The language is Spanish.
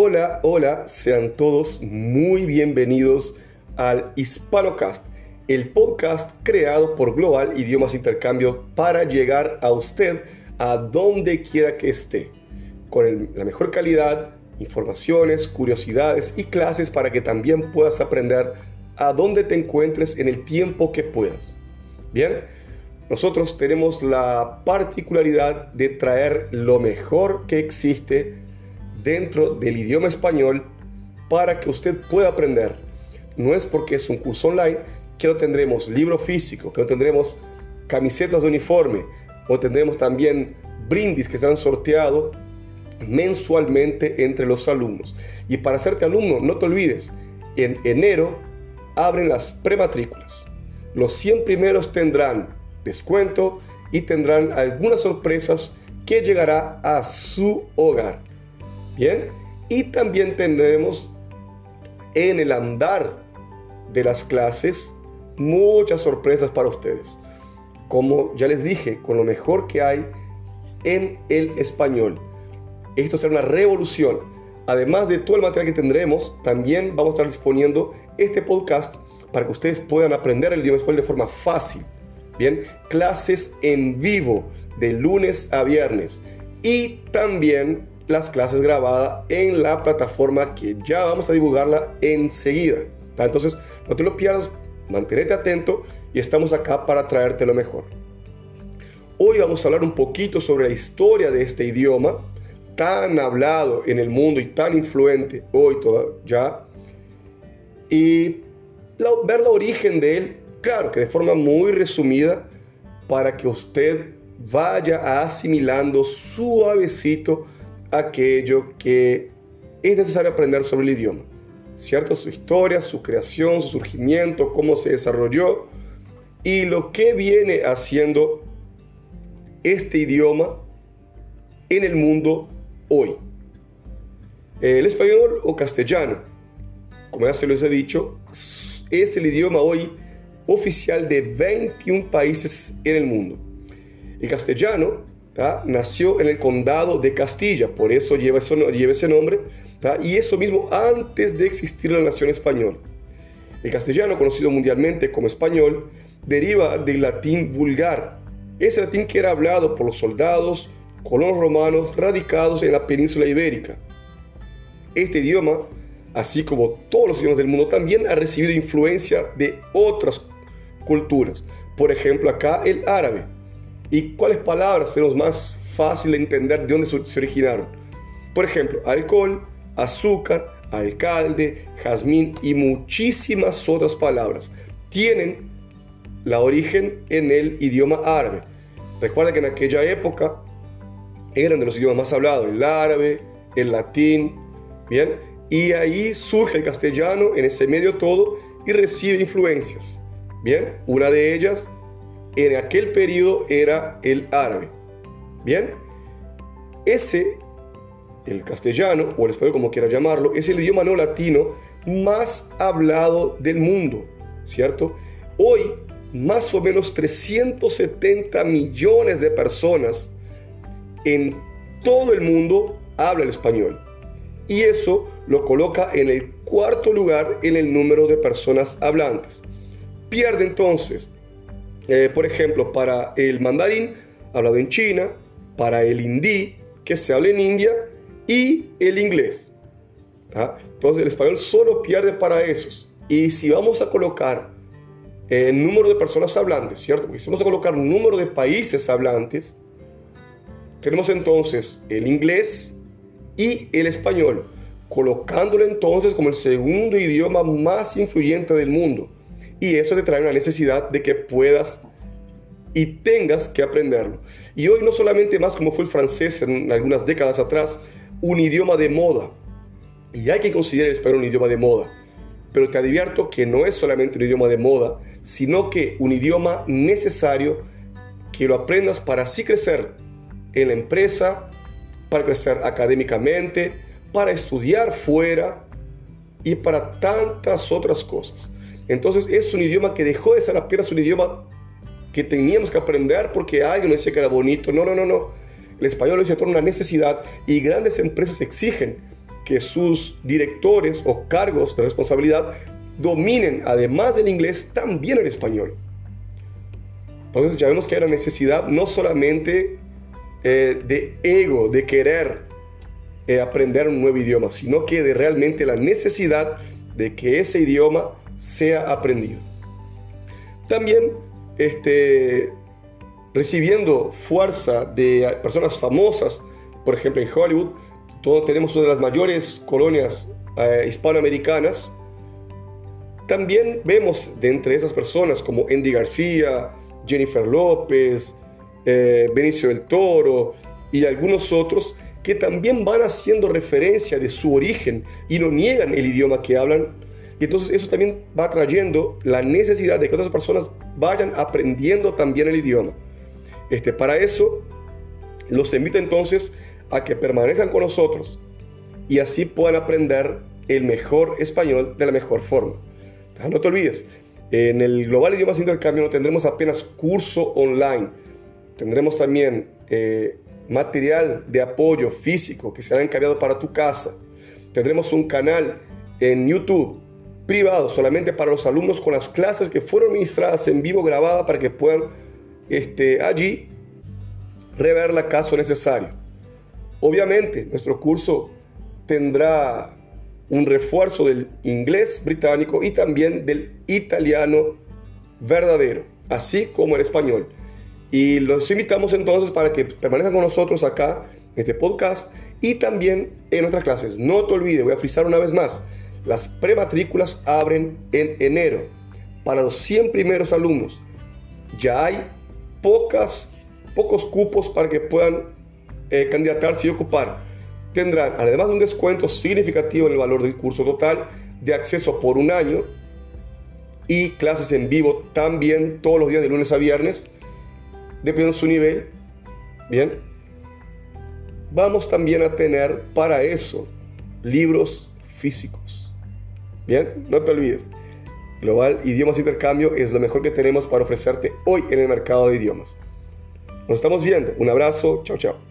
Hola, hola, sean todos muy bienvenidos al HispanoCast, el podcast creado por Global Idiomas Intercambios para llegar a usted a donde quiera que esté, con la mejor calidad, informaciones, curiosidades y clases para que también puedas aprender a donde te encuentres en el tiempo que puedas. Bien, nosotros tenemos la particularidad de traer lo mejor que existe dentro del idioma español para que usted pueda aprender. No es porque es un curso online que no tendremos libro físico, que no tendremos camisetas de uniforme o tendremos también brindis que serán sorteados mensualmente entre los alumnos. Y para hacerte alumno, no te olvides, en enero abren las prematrículas. Los 100 primeros tendrán descuento y tendrán algunas sorpresas que llegará a su hogar. Bien, y también tendremos en el andar de las clases muchas sorpresas para ustedes. Como ya les dije, con lo mejor que hay en el español. Esto será una revolución. Además de todo el material que tendremos, también vamos a estar disponiendo este podcast para que ustedes puedan aprender el idioma español de forma fácil. Bien, clases en vivo de lunes a viernes y también las clases grabadas en la plataforma que ya vamos a divulgarla enseguida. Entonces, no te lo pierdas, manténete atento y estamos acá para traerte lo mejor. Hoy vamos a hablar un poquito sobre la historia de este idioma, tan hablado en el mundo y tan influente hoy ya, y ver la origen de él, claro que de forma muy resumida, para que usted vaya asimilando suavecito aquello que es necesario aprender sobre el idioma. ¿Cierto? Su historia, su creación, su surgimiento, cómo se desarrolló y lo que viene haciendo este idioma en el mundo hoy. El español o castellano, como ya se les he dicho, es el idioma hoy oficial de 21 países en el mundo. El castellano nació en el condado de Castilla, por eso lleva, ese nombre, y eso mismo antes de existir la nación española. El castellano, conocido mundialmente como español, deriva del latín vulgar, ese latín que era hablado por los soldados, colonos romanos radicados en la península ibérica. Este idioma, así como todos los idiomas del mundo, también ha recibido influencia de otras culturas. Por ejemplo, acá el árabe, ¿Y cuáles palabras son más fácil de entender de dónde se originaron? Por ejemplo, alcohol, azúcar, alcalde, jazmín y muchísimas otras palabras tienen la origen en el idioma árabe. Recuerda que en aquella época eran de los idiomas más hablados, el árabe, el latín, ¿bien? Y ahí surge el castellano en ese medio todo y recibe influencias, ¿bien? Una de ellas en aquel periodo era el árabe. Bien, ese, el castellano, o el español como quiera llamarlo, es el idioma no latino más hablado del mundo, ¿cierto? Hoy, más o menos 370 millones de personas en todo el mundo hablan español. Y eso lo coloca en el cuarto lugar en el número de personas hablantes. Pierde entonces eh, por ejemplo, para el mandarín, hablado en China, para el hindi, que se habla en India, y el inglés. ¿ah? Entonces el español solo pierde para esos. Y si vamos a colocar eh, número de personas hablantes, ¿cierto? Porque si vamos a colocar número de países hablantes, tenemos entonces el inglés y el español, colocándolo entonces como el segundo idioma más influyente del mundo. Y eso te trae una necesidad de que puedas y tengas que aprenderlo. Y hoy no solamente más como fue el francés en algunas décadas atrás, un idioma de moda. Y hay que considerar el español un idioma de moda. Pero te advierto que no es solamente un idioma de moda, sino que un idioma necesario que lo aprendas para así crecer en la empresa, para crecer académicamente, para estudiar fuera y para tantas otras cosas. Entonces es un idioma que dejó de ser apenas un idioma que teníamos que aprender porque alguien nos que era bonito. No, no, no, no. El español hoy se una necesidad y grandes empresas exigen que sus directores o cargos de responsabilidad dominen, además del inglés, también el español. Entonces ya vemos que hay una necesidad no solamente eh, de ego, de querer eh, aprender un nuevo idioma, sino que de realmente la necesidad de que ese idioma sea aprendido. También este, recibiendo fuerza de personas famosas, por ejemplo en Hollywood, todos tenemos una de las mayores colonias eh, hispanoamericanas. También vemos de entre esas personas como Andy García, Jennifer López, eh, Benicio del Toro y algunos otros que también van haciendo referencia de su origen y no niegan el idioma que hablan. Y entonces eso también va trayendo la necesidad de que otras personas vayan aprendiendo también el idioma. Este, para eso, los invito entonces a que permanezcan con nosotros y así puedan aprender el mejor español de la mejor forma. Ah, no te olvides, en el Global Idiomas Intercambio no tendremos apenas curso online, tendremos también eh, material de apoyo físico que será encargado para tu casa. Tendremos un canal en YouTube privado solamente para los alumnos con las clases que fueron ministradas en vivo grabadas para que puedan este, allí reverla caso necesario. Obviamente, nuestro curso tendrá un refuerzo del inglés británico y también del italiano verdadero, así como el español. Y los invitamos entonces para que permanezcan con nosotros acá en este podcast y también en nuestras clases. No te olvides, voy a frisar una vez más, las prematrículas abren en enero para los 100 primeros alumnos. Ya hay pocos cupos para que puedan eh, candidatarse y ocupar. Tendrán, además de un descuento significativo en el valor del curso total, de acceso por un año y clases en vivo también todos los días de lunes a viernes, dependiendo de su nivel. Bien. Vamos también a tener para eso libros físicos. Bien, no te olvides. Global Idiomas Intercambio es lo mejor que tenemos para ofrecerte hoy en el mercado de idiomas. Nos estamos viendo. Un abrazo. Chao, chao.